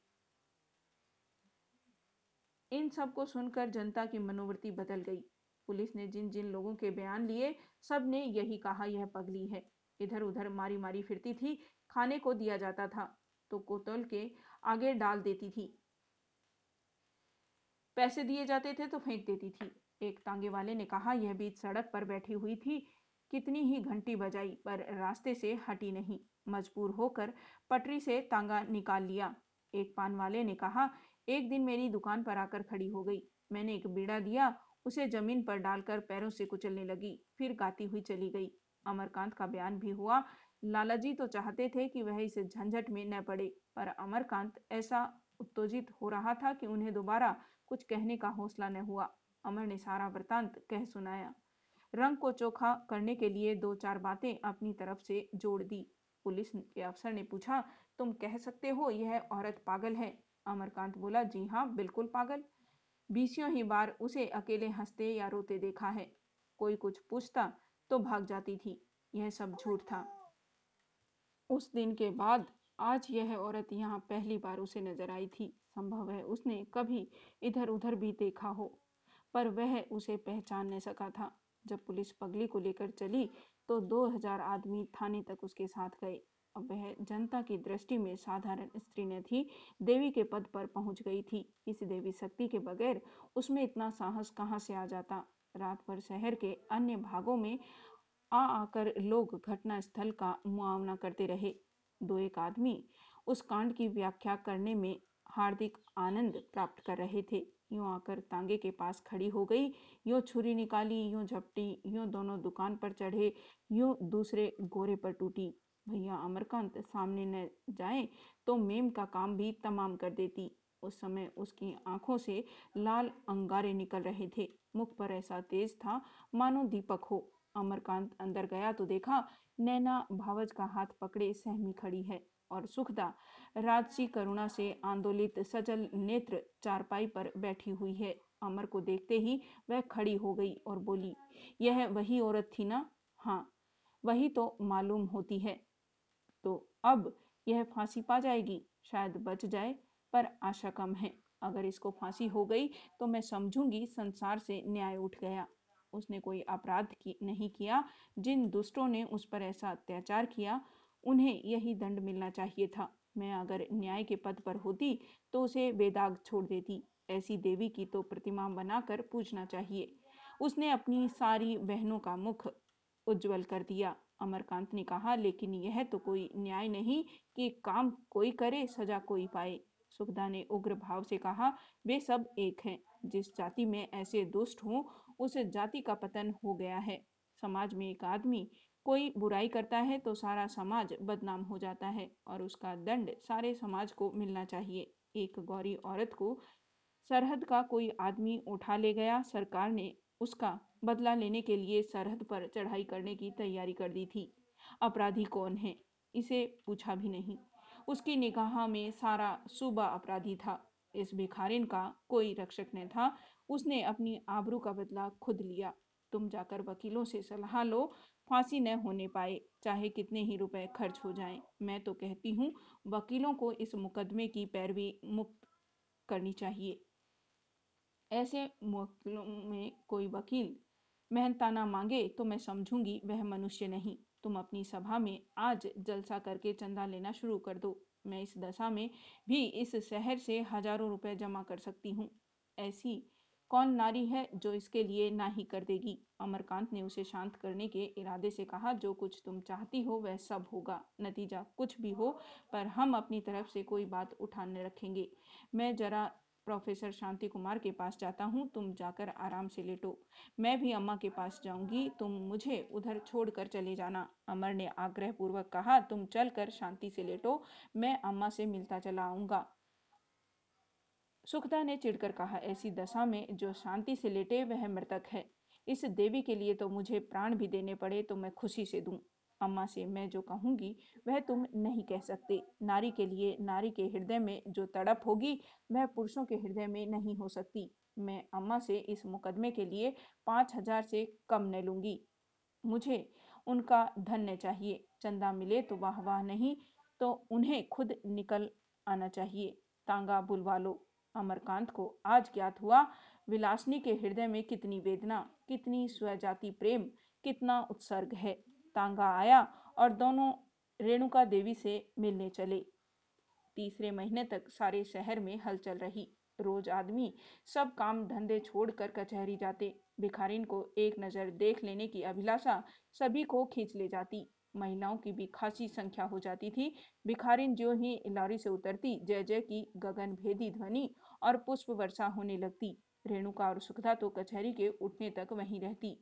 इन सबको सुनकर जनता की मनोवृत्ति बदल गई। पुलिस ने जिन जिन लोगों के बयान लिए सबने यही कहा, यह पगली है। इधर उधर मारी मारी फिरती थी, खाने को दिया जाता था तो कोतल के आगे डाल देती थी। पैसे दिए जाते थे तो फेंक देती थी। एक तांगे वाले ने कहा, यह बीच सड़क पर बैठी हुई थी। कितनी ही घंटी बजाई, पर रास्ते से हटी नहीं। मजबूर होकर पटरी से तांगा निकाल लिया। एक पान वाले ने कहा, एक दिन मेरी दुकान पर आकर खड़ी हो गई। मैंने एक बीड़ा दिया, उसे ज़मीन पर डालकर पैरों से कुचलने लगी, फिर गाती हुई चली गई। अमरकांत का बयान भी हुआ। लालाजी तो चाहते थे कि वह इस झंझट में न पड़े, पर अमरकांत ऐसा उत्तेजित हो रहा था कि उन्हें दोबारा कुछ कहने का हौसला न हुआ। अमर ने सारा वृतांत कह सुनाया। रंग को चोखा करने के लिए दो चार बातें अपनी तरफ़ से जोड़ दी। पुलिस के अफसर ने पूछा, तुम कह सकते हो यह औरत पागल है? अमरकांत बोला, जी हाँ बिल्कुल पागल। बीसियों ही बार उसे अकेले हँसते या रोते देखा है। कोई कुछ पूछता तो भाग जाती थी। यह सब झूठ था। उस दिन के बाद आज यह औरत यहाँ पहली बार उसे नज़र आई थी। संभव है, उसने कभी इधर उधर भी देखा हो। पर वह उसे पहचान न सका था। जब पुलिस पगली को लेकर चली तो दो हज़ार आदमी थाने तक उसके साथ गए। अब वह जनता की दृष्टि में साधारण स्त्री न थी, देवी के पद पर पहुँच गई थी। इस देवी शक्ति के बगैर उसमें इतना साहस कहाँ से आ जाता? रात भर शहर के अन्य भागों में आ आकर लोग घटना स्थल का मुआवना करते रहे। दो एक आदमी उस कांड की व्याख्या करने में हार्दिक आनंद प्राप्त कर रहे थे। यूँ आकर तांगे के पास खड़ी हो गई। यूँ छुरी निकाली, यूँ झपटी, यूँ दोनों दुकान पर चढ़े, यूँ दूसरे गोरे पर टूटी। भैया अमरकांत सामने न जाए तो मेम का काम भी तमाम कर देती। उस समय उसकी आँखों से लाल अंगारे निकल रहे थे। मुख पर ऐसा तेज था, मानो दीपक हो। अमरकांत अंदर गया तो देखा, नैना भावज का हाथ पकड़े सहमी खड़ी है। और सुखदा राजसी करुणा से आंदोलित सजल नेत्र चारपाई पर बैठी हुई है। अमर को देखते ही वह खड़ी हो गई और बोली, यह वही औरत थी ना? हाँ वही तो मालूम होती है। तो अब यह फांसी पा जाएगी। शायद बच जाए, पर आशा कम है। अगर इसको फांसी हो गई तो मैं समझूँगी संसार से न्याय उठ गया। उसने कोई अपराध की नहीं किया। जिन दुष्टों ने उस पर ऐसा अत्याचार किया उन्हें यही दंड मिलना चाहिए था। मैं अगर न्याय के पद पर होती तो उसे बेदाग छोड़ देती। ऐसी देवी की तो प्रतिमा बनाकर पूछना चाहिए। उसने अपनी सारी बहनों का मुख उज्जवल कर दिया। अमरकांत ने कहा, लेकिन यह तो कोई न्याय नहीं कि काम कोई करे, सजा कोई पाए। सुखदा ने उग्र भाव से कहा, वे सब एक हैं। जिस जाति में ऐसे दुष्ट हों, उस जाति का पतन हो गया है। समाज में एक आदमी कोई बुराई करता है तो सारा समाज बदनाम हो जाता है और उसका दंड सारे समाज को मिलना चाहिए। एक गौरी औरत को सरहद का कोई आदमी उठा ले गया, सरकार ने उसका बदला लेने के लिए सरहद पर चढ़ाई करने की तैयारी कर दी थी। अपराधी कौन है? इसे पूछा भी नहीं। उसकी निगाह में सारा सूबा अपराधी था। इस भिखारिन का कोई रक्षक न था। उसने अपनी आबरू का बदला खुद लिया। तुम जाकर वकीलों से सलाह लो फांसी न होने पाए, चाहे कितने ही रुपए खर्च हो जाएँ, मैं तो कहती हूँ, वकीलों को इस मुकदमे की पैरवी मुक्त करनी चाहिए। ऐसे वकीलों में कोई वकील मेहनताना मांगे तो मैं समझूँगी वह मनुष्य नहीं। तुम अपनी सभा में आज जलसा करके चंदा लेना शुरू कर दो। मैं इस दशा में भी इस शहर से हज़ारों रुपए जमा कर सकती हूँ। ऐसी कौन नारी है जो इसके लिए ना ही कर देगी? अमरकांत ने उसे शांत करने के इरादे से कहा, जो कुछ तुम चाहती हो, वह सब होगा। नतीजा कुछ भी हो, पर हम अपनी तरफ़ से कोई बात उठाने रखेंगे। मैं जरा प्रोफेसर शांति कुमार के पास जाता हूँ। तुम जाकर आराम से लेटो। मैं भी अम्मा के पास जाऊँगी। तुम मुझे उधर छोड़कर चले जाना। अमर ने आग्रह पूर्वक कहा, तुम चलकर शांति से लेटो। मैं अम्मा से मिलता चला आऊँगा। सुखदा ने चिढ़कर कहा, ऐसी दशा में जो शांति से लेटे, वह मृतक है। इस देवी के लिए तो मुझे प्राण भी देने पड़े तो मैं खुशी से दूँ। अम्मा से मैं जो कहूँगी, वह तुम नहीं कह सकते। नारी के लिए, नारी के हृदय में जो तड़प होगी, वह पुरुषों के हृदय में नहीं हो सकती। मैं अम्मा से इस मुकदमे के लिए पाँच हज़ार से कम न लूँगी। मुझे उनका धन्य चाहिए। चंदा मिले तो वाह वाह नहीं तो उन्हें खुद निकल आना चाहिए। तांगा बुलवा लो। अमरकांत को आज ज्ञात हुआ, विलासनी के हृदय में कितनी वेदना, कितनी स्वजाति प्रेम, कितना उत्सर्ग है। तांगा आया और दोनों रेणुका देवी से मिलने चले। तीसरे महीने तक सारे शहर में हलचल रही। रोज आदमी सब काम धंधे छोड़कर कचहरी जाते। भिखारिन को एक नज़र देख लेने की अभिलाषा सभी को खींच ले जाती। महिलाओं की भी खासी संख्या हो जाती थी। भिखारिन जो ही लारी से उतरती, जय जय की गगन भेदी ध्वनि और पुष्प वर्षा होने लगती। रेणुका और सुखदा तो कचहरी के उठने तक वहीं रहती।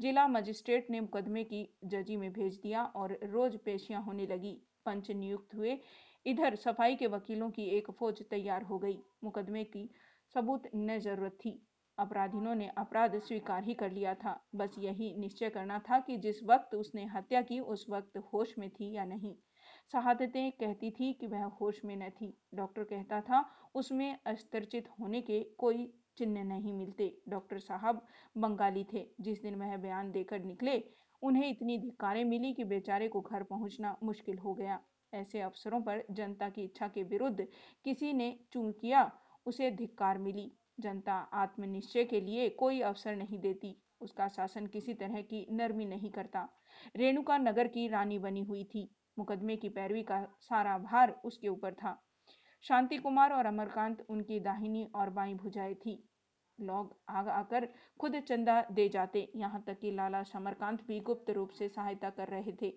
जिला मजिस्ट्रेट ने मुकदमे की जजी में भेज दिया और रोज पेशियाँ होने लगी। पंच नियुक्त हुए। इधर सफ़ाई के वकीलों की एक फौज तैयार हो गई। मुकदमे की सबूत न ज़रूरत थी। अपराधियों ने अपराध स्वीकार ही कर लिया था। बस यही निश्चय करना था कि जिस वक्त उसने हत्या की, उस वक्त होश में थी या नहीं। शहादतें कहती थी कि वह होश में न थी। डॉक्टर कहता था, उसमें अस्त्रचित होने के कोई चिन्ह नहीं मिलते। डॉक्टर साहब बंगाली थे। जिस दिन वह बयान देकर निकले, उन्हें इतनी धिक्कारें मिली कि बेचारे को घर पहुँचना मुश्किल हो गया। ऐसे अवसरों पर जनता की इच्छा के विरुद्ध किसी ने चूं किया, उसे धिक्कार मिली। जनता आत्मनिश्चय के लिए कोई अवसर नहीं देती। उसका शासन किसी तरह की नरमी नहीं करता। रेणुका नगर की रानी बनी हुई थी। मुकदमे की पैरवी का सारा भार उसके ऊपर था। शांति कुमार और अमरकांत उनकी दाहिनी और बाई भुजाएँ थी। लोग आग आकर खुद चंदा दे जाते। यहाँ तक कि लाला समरकांत भी गुप्त रूप से सहायता कर रहे थे।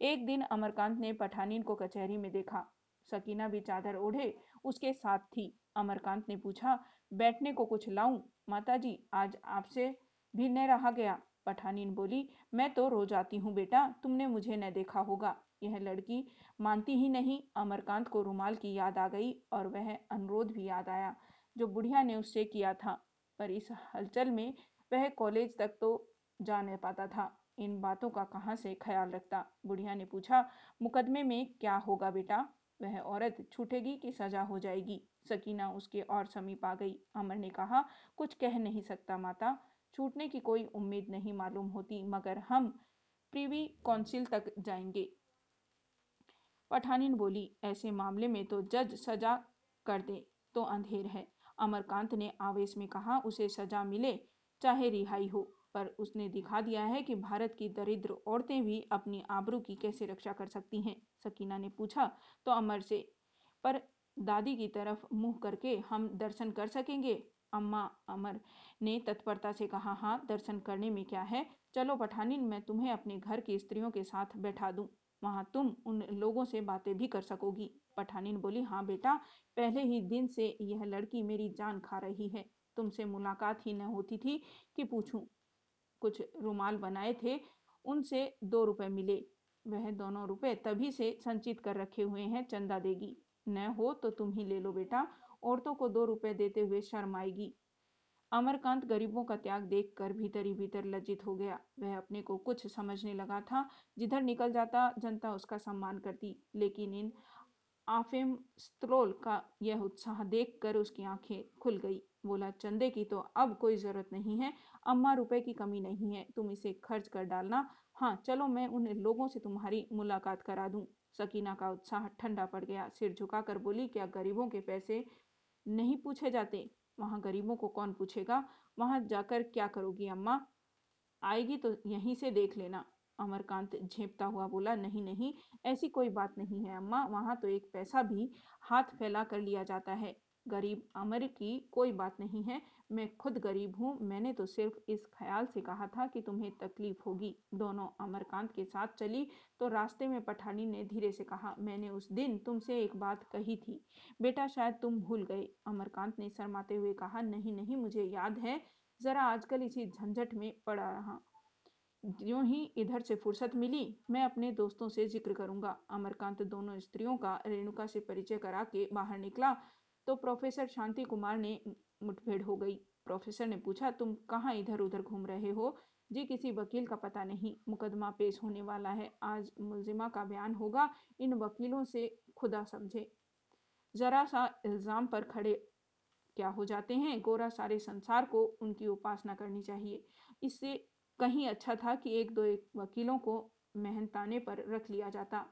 एक दिन अमरकांत ने पठानीन को कचहरी में देखा। सकीना भी चादर ओढ़े, उसके साथ थी। अमरकांत ने पूछा बैठने को कुछ लाऊं? माताजी, आज आपसे भी न रहा गया। पठानीन बोली, मैं तो रोज आती हूँ बेटा, तुमने मुझे न देखा होगा। यह लड़की मानती ही नहीं। अमरकांत को रुमाल की याद आ गई और वह अनुरोध भी याद आया। जो बुढ़िया ने उससे किया था, पर इस हलचल में वह कॉलेज तक तो जा नहीं पाता था। इन बातों का कहाँ से ख्याल रखता? बुढ़िया ने पूछा, मुकदमे में क्या होगा बेटा? वह औरत छूटेगी कि सजा हो जाएगी। सकीना उसके और समीप आ गई। अमर ने कहा, कुछ कह नहीं सकता माता। छूटने की कोई उम्मीद नहीं मालूम होती, मगर हम प्रीवी काउंसिल तक जाएँगे। पठानिन बोली, ऐसे मामले में तो जज सजा कर दे तो अंधेर है। अमरकांत ने आवेश में कहा, उसे सजा मिले, चाहे रिहाई हो। पर उसने दिखा दिया है कि भारत की दरिद्र औरतें भी अपनी आबरू की कैसे रक्षा कर सकती हैं? सकीना ने पूछा तो अमर से, पर दादी की तरफ़ मुँह करके हम दर्शन कर सकेंगे? अम्मा अमर ने तत्परता से कहा हाँ दर्शन करने में क्या है? चलो पठानिन, मैं तुम्हें अपने घर की स्त्रियों के साथ बैठा दूँ। वहाँ तुम उन लोगों से बातें भी कर सकोगी। पठानिन बोली हाँ बेटा, पहले ही दिन से यह लड़की मेरी जान खा रही है। तुमसे मुलाकात ही न होती थी कि पूछूँ। कुछ रुमाल बनाए थे, उनसे दो रुपए मिले। वह दोनों रुपए तभी से संचित कर रखे हुए हैं, चंदा देगी। न हो तो तुम ही ले लो बेटा। औरतों को दो रुपए देते हुए शर्म आएगी। अमरकांत गरीबों का त्याग देखकर भीतर ही भीतर लज्जित हो गया। वह अपने को कुछ समझने लगा था। जिधर निकल जाता, जनता उसका सम्मान करती। लेकिन इन आफिम स्त्रोल का यह उत्साह देखकर उसकी आँखें खुल गई। बोला, चंदे की तो अब कोई ज़रूरत नहीं है। अम्मा रुपए की कमी नहीं है। तुम इसे खर्च कर डालना। हाँ चलो मैं उन लोगों से तुम्हारी मुलाकात करा दूँ। सकीना का उत्साह ठंडा पड़ गया। सिर झुकाकर बोली, क्या गरीबों के पैसे नहीं पूछे जाते? वहाँ गरीबों को कौन पूछेगा? वहाँ जाकर क्या करोगी अम्मा? आएगी तो यहीं से देख लेना। अमरकांत झेपता हुआ बोला, नहीं नहीं, ऐसी कोई बात नहीं है, अम्मा, वहाँ तो एक पैसा भी हाथ फैला कर लिया जाता है। गरीब अमर की कोई बात नहीं है, मैं खुद गरीब हूँ, मैंने तो सिर्फ़ इस ख्याल से कहा था कि तुम्हें तकलीफ़ होगी दोनों अमरकांत के साथ चली तो रास्ते में पठानी ने धीरे से कहा, मैंने उस दिन तुमसे एक बात कही थी। बेटा, शायद तुम भूल गए अमरकांत ने शर्माते हुए कहा, नहीं नहीं, मुझे याद है, जरा आजकल इसी झंझट में पड़ा रहा। जो ही इधर से फुर्सत मिली, मैं अपने दोस्तों से ज़िक्र करूँगा। अमरकांत दोनों स्त्रियों का, रेणुका से परिचय करा के बाहर निकला तो प्रोफेसर शांति कुमार ने मुठभेड़ हो गई। प्रोफेसर ने पूछा, तुम कहाँ इधर उधर घूम रहे हो? जी किसी वकील का पता नहीं। मुकदमा पेश होने वाला है। आज मुलजिमा का बयान होगा। इन वकीलों से खुदा समझे। जरा सा इल्ज़ाम पर खड़े क्या हो जाते हैं? गोरा सारे संसार को उनकी उपासना करनी चाहिए। इससे कहीं अच्छा था कि एक दो एक वकीलों को मेहनताने पर रख लिया जाता।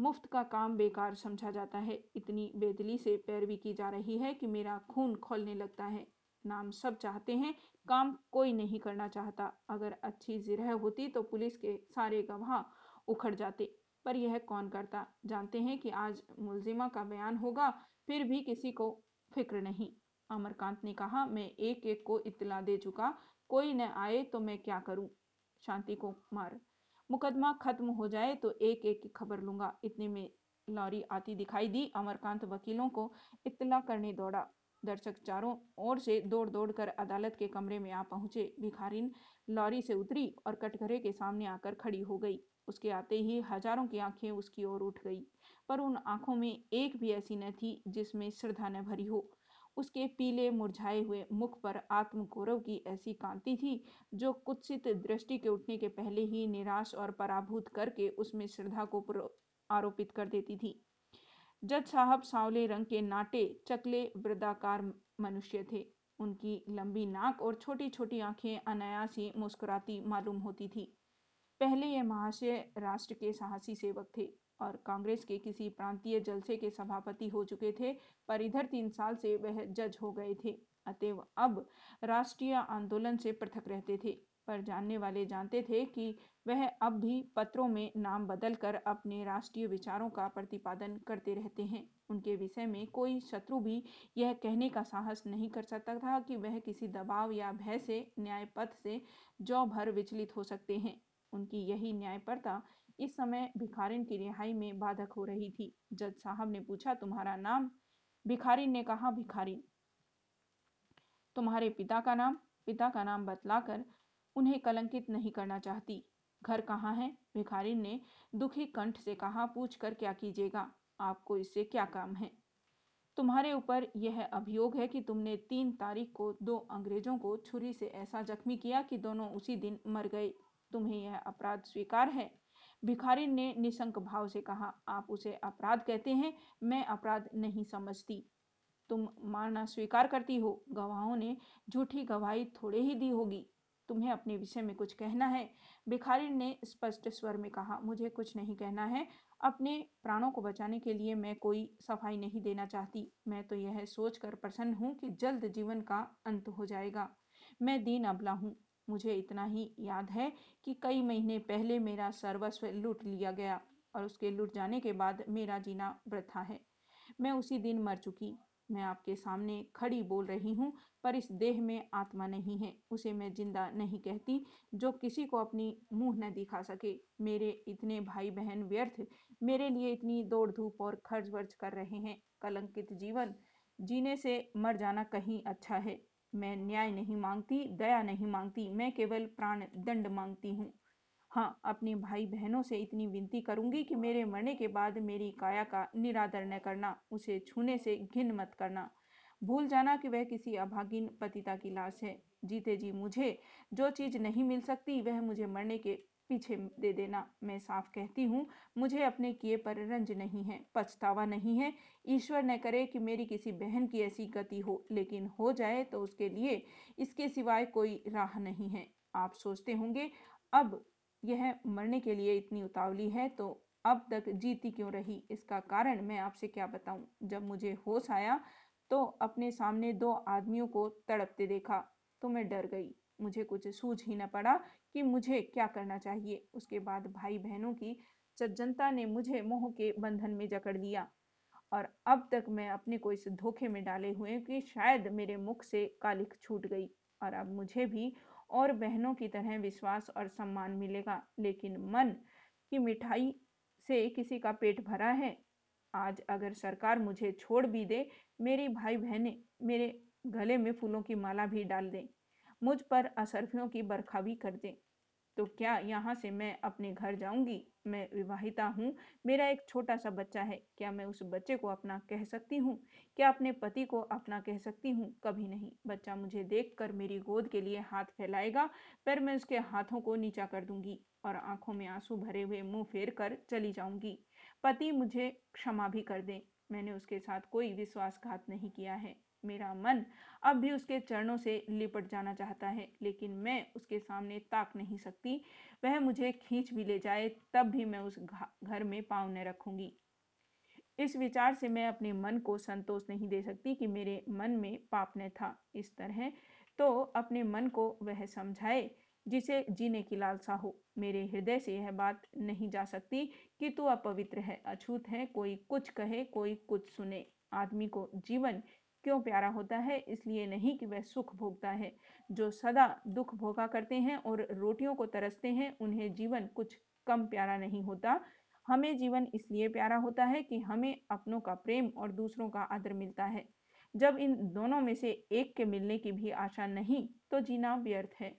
मुफ़्त का काम बेकार समझा जाता है। इतनी बेदली से पैरवी की जा रही है कि मेरा खून खोलने लगता है। नाम सब चाहते हैं, काम कोई नहीं करना चाहता। अगर अच्छी जिरह होती तो पुलिस के सारे गवाह उखड़ जाते। पर यह कौन करता? जानते हैं कि आज मुलजिमा का बयान होगा, फिर भी किसी को फ़िक्र नहीं। अमरकांत ने कहा, मैं एक एक को इतला दे चुका कोई न आए तो मैं क्या करूँ? शांति को मार। मुकदमा खत्म हो जाए तो एक एक की खबर लूँगा। इतने में लॉरी आती दिखाई दी। अमरकांत वकीलों को इतला करने दौड़ा। दर्शक चारों ओर से दौड़ दौड़ कर अदालत के कमरे में आ पहुँचे। भिखारिन लॉरी से उतरी और कटघरे के सामने आकर खड़ी हो गई। उसके आते ही हज़ारों की आँखें उसकी ओर उठ गई। पर उन आँखों में एक भी ऐसी न थी जिसमें श्रद्धा न भरी हो। उसके पीले मुरझाए हुए मुख पर आत्मगौरव की ऐसी कांति थी, जो कुत्सित दृष्टि के उठने के पहले ही निराश और पराभूत करके उसमें श्रद्धा को आरोपित कर देती थी। जज साहब सांवले रंग के नाटे चकले वृद्धाकार मनुष्य थे। उनकी लंबी नाक और छोटी छोटी आँखें अनायास ही मुस्कुराती मालूम होती थी। पहले ये महाशय राष्ट्र के साहसी सेवक थे। और कांग्रेस के किसी प्रांतीय जलसे के सभापति हो चुके थे, पर इधर तीन साल से वह जज हो गए थे। अतएव अब राष्ट्रीय आंदोलन से पृथक रहते थे, पर जानने वाले जानते थे कि वह अब भी पत्रों में नाम बदलकर अपने राष्ट्रीय विचारों का प्रतिपादन करते रहते हैं। उनके विषय में कोई शत्रु भी यह कहने का साहस नहीं कर सकता था कि वह किसी दबाव या भय से न्याय पथ से जौ भर विचलित हो सकते हैं। उनकी यही न्यायपरता इस समय भिखारिन की रिहाई में बाधक हो रही थी। जज साहब ने पूछा, तुम्हारा नाम? भिखारिन ने कहा, भिखारिन। तुम्हारे पिता का नाम? पिता का नाम बतलाकर उन्हें कलंकित नहीं करना चाहती। घर कहाँ है? भिखारिन ने दुखी कंठ से कहा पूछ कर क्या कीजिएगा? आपको इससे क्या काम है? तुम्हारे ऊपर यह अभियोग है कि तुमने तीन तारीख को दो अंग्रेज़ों को छुरी से ऐसा जख्मी किया कि दोनों उसी दिन मर गए। तुम्हें यह अपराध स्वीकार है? भिखारी ने निशंक भाव से कहा, आप उसे अपराध कहते हैं? मैं अपराध नहीं समझती। तुम मारना स्वीकार करती हो। गवाहों ने झूठी गवाही थोड़े ही दी होगी। तुम्हें अपने विषय में कुछ कहना है? भिखारी ने स्पष्ट स्वर में कहा, मुझे कुछ नहीं कहना है। अपने प्राणों को बचाने के लिए मैं कोई सफ़ाई नहीं देना चाहती। मैं तो यह सोचकर प्रसन्न हूँ कि जल्द जीवन का अंत हो जाएगा। मैं दीन अबला हूँ। मुझे इतना ही याद है कि कई महीने पहले मेरा सर्वस्व लूट लिया गया और उसके लूट जाने के बाद मेरा जीना वृथा है। मैं उसी दिन मर चुकी। मैं आपके सामने खड़ी बोल रही हूँ, पर इस देह में आत्मा नहीं है। उसे मैं ज़िंदा नहीं कहती जो किसी को अपनी मुँह न दिखा सके। मेरे इतने भाई बहन व्यर्थ मेरे लिए इतनी दौड़ धूप और खर्च वर्च कर रहे हैं। कलंकित जीवन, जीने से मर जाना कहीं अच्छा है। मैं न्याय नहीं मांगती, दया नहीं मांगती, मैं केवल प्राण दंड मांगती हूँ। हाँ अपने भाई बहनों से इतनी विनती करूँगी कि मेरे मरने के बाद मेरी काया का निरादर न करना, उसे छूने से घिन मत करना। भूल जाना कि वह किसी अभागिन पतिता की लाश है। जीते जी मुझे जो चीज़ नहीं मिल सकती, वह मुझे मरने के पीछे दे देना, मैं साफ़ कहती हूँ, मुझे अपने किए पर रंज नहीं है, पछतावा नहीं है। ईश्वर न करे कि मेरी किसी बहन की ऐसी गति हो, लेकिन हो जाए तो उसके लिए इसके सिवाय कोई राह नहीं है। आप सोचते होंगे, अब यह मरने के लिए इतनी उतावली है तो अब तक जीती क्यों रही? इसका कारण मैं आपसे क्या बताऊँ? जब मुझे होश आया तो अपने सामने दो आदमियों को तड़पते देखा तो मैं डर गई। मुझे कुछ सूझ ही न पड़ा कि मुझे क्या करना चाहिए। उसके बाद भाई बहनों की सज्जनता ने मुझे मोह के बंधन में जकड़ दिया। और अब तक मैं अपने को इस धोखे में डाले हुए कि शायद मेरे मुख से कालिक छूट गई और अब मुझे भी और बहनों की तरह विश्वास और सम्मान मिलेगा। लेकिन मन की मिठाई से किसी का पेट भरा है। आज अगर सरकार मुझे छोड़ भी दे, मेरी भाई बहनें मेरे गले में फूलों की माला भी डाल दें। मुझ पर असरफियों की बरखा भी कर दें। तो क्या यहाँ से मैं अपने घर जाऊँगी? मैं विवाहिता हूँ। मेरा एक छोटा सा बच्चा है। क्या मैं उस बच्चे को अपना कह सकती हूँ? क्या अपने पति को अपना कह सकती हूँ? कभी नहीं। बच्चा मुझे देखकर मेरी गोद के लिए हाथ फैलाएगा, पर मैं उसके हाथों को नीचा कर दूँगी और आँखों में आँसू भरे हुए मुँह फेर कर चली जाऊँगी। पति मुझे क्षमा भी कर दे। मैंने उसके साथ कोई विश्वासघात नहीं किया है। मेरा मन अब भी उसके चरणों से लिपट जाना चाहता है, लेकिन मैं उसके सामने ताक नहीं सकती। वह मुझे खींच भी ले जाए, तब भी मैं उस घर में पाँव न रखूँगी। इस विचार से मैं अपने मन को संतोष नहीं दे सकती कि मेरे मन में पाप न था। इस तरह तो अपने मन को वह समझाए, जिसे जीने की लालसा हो। मेरे हृदय से यह बात नहीं जा सकती कि तू अपवित्र है, अछूत है, कोई कुछ कहे, कोई कुछ सुने। आदमी को जीवन क्यों प्यारा होता है? इसलिए नहीं कि वह सुख भोगता है। जो सदा दुख भोगा करते हैं और रोटियों को तरसते हैं, उन्हें जीवन कुछ कम प्यारा नहीं होता। हमें जीवन इसलिए प्यारा होता है कि हमें अपनों का प्रेम और दूसरों का आदर मिलता है। जब इन दोनों में से एक के मिलने की भी आशा नहीं तो जीना व्यर्थ है।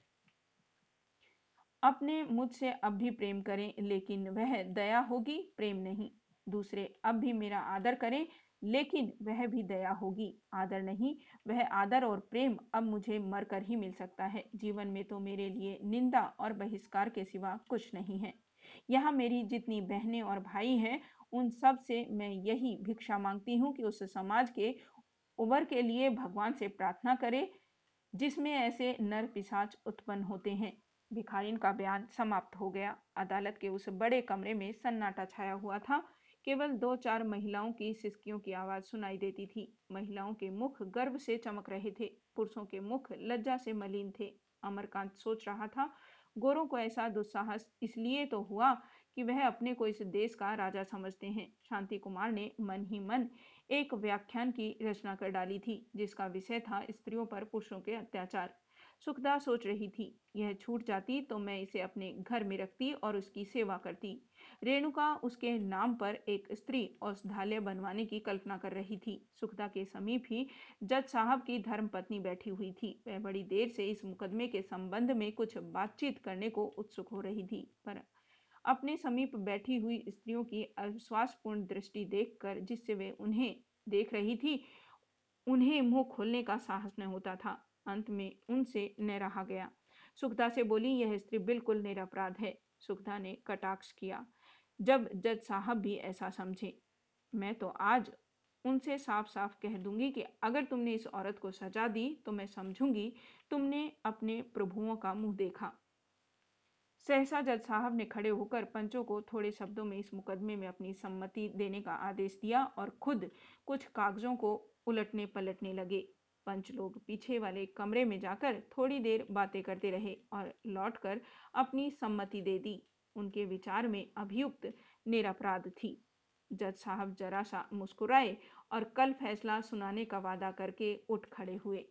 अपने मुझसे अब भी प्रेम करें, लेकिन वह दया होगी, प्रेम नहीं। दूसरे, अब भी मेरा आदर करें लेकिन वह भी दया होगी, आदर नहीं। वह आदर और प्रेम अब मुझे मरकर ही मिल सकता है। जीवन में तो मेरे लिए निंदा और बहिष्कार के सिवा कुछ नहीं है। यहाँ मेरी जितनी बहनें और भाई हैं, उन सबसे मैं यही भिक्षा मांगती हूँ कि उस समाज के उबर के लिए भगवान से प्रार्थना करे, जिसमें ऐसे नर पिशाच उत्पन्न होते हैं। भिखारिन का बयान समाप्त हो गया। अदालत के उस बड़े कमरे में सन्नाटा छाया हुआ था। केवल दो चार महिलाओं की सिसकियों की आवाज़ सुनाई देती थी। महिलाओं के मुख गर्व से चमक रहे थे, पुरुषों के मुख लज्जा से मलिन थे। अमरकांत सोच रहा था, गोरों को ऐसा दुस्साहस इसलिए तो हुआ कि वह अपने को इस देश का राजा समझते हैं। शांति कुमार ने मन ही मन एक व्याख्यान की रचना कर डाली थी, जिसका विषय था स्त्रियों पर पुरुषों के अत्याचार। सुखदा सोच रही थी, यह छूट जाती तो मैं इसे अपने घर में रखती और उसकी सेवा करती। रेणुका उसके नाम पर एक स्त्री औषधालय बनवाने की कल्पना कर रही थी। सुखदा के समीप ही जज साहब की धर्म पत्नी बैठी हुई थी। वह बड़ी देर से इस मुकदमे के संबंध में कुछ बातचीत करने को उत्सुक हो रही थी, पर अपने समीप बैठी हुई स्त्रियों की अविश्वासपूर्ण दृष्टि देखकर जिससे वे उन्हें देख रही थी, उन्हें मुँह खोलने का साहस न होता था। अंत में उनसे न रहा गया। सुखदा से बोली, यह स्त्री बिल्कुल निरपराध है। सुखदा ने कटाक्ष किया। जब जज साहब भी ऐसा समझे, मैं तो आज उनसे साफ़ साफ़ कह दूँगी कि अगर तुमने इस औरत को सजा दी तो मैं समझूँगी तुमने अपने प्रभुओं का मुँह देखा। सहसा जज साहब ने खड़े होकर पंचों को थोड़े शब्दों में इस मुकदमे में अपनी सम्मति देने का आदेश दिया और खुद कुछ कागजों को उलटने पलटने लगे। पंच लोग पीछे वाले कमरे में जाकर थोड़ी देर बातें करते रहे और लौटकर अपनी सम्मति दे दी। उनके विचार में अभियुक्त निरपराध थी। जज साहब जरा सा मुस्कुराए और कल फैसला सुनाने का वादा करके उठ खड़े हुए।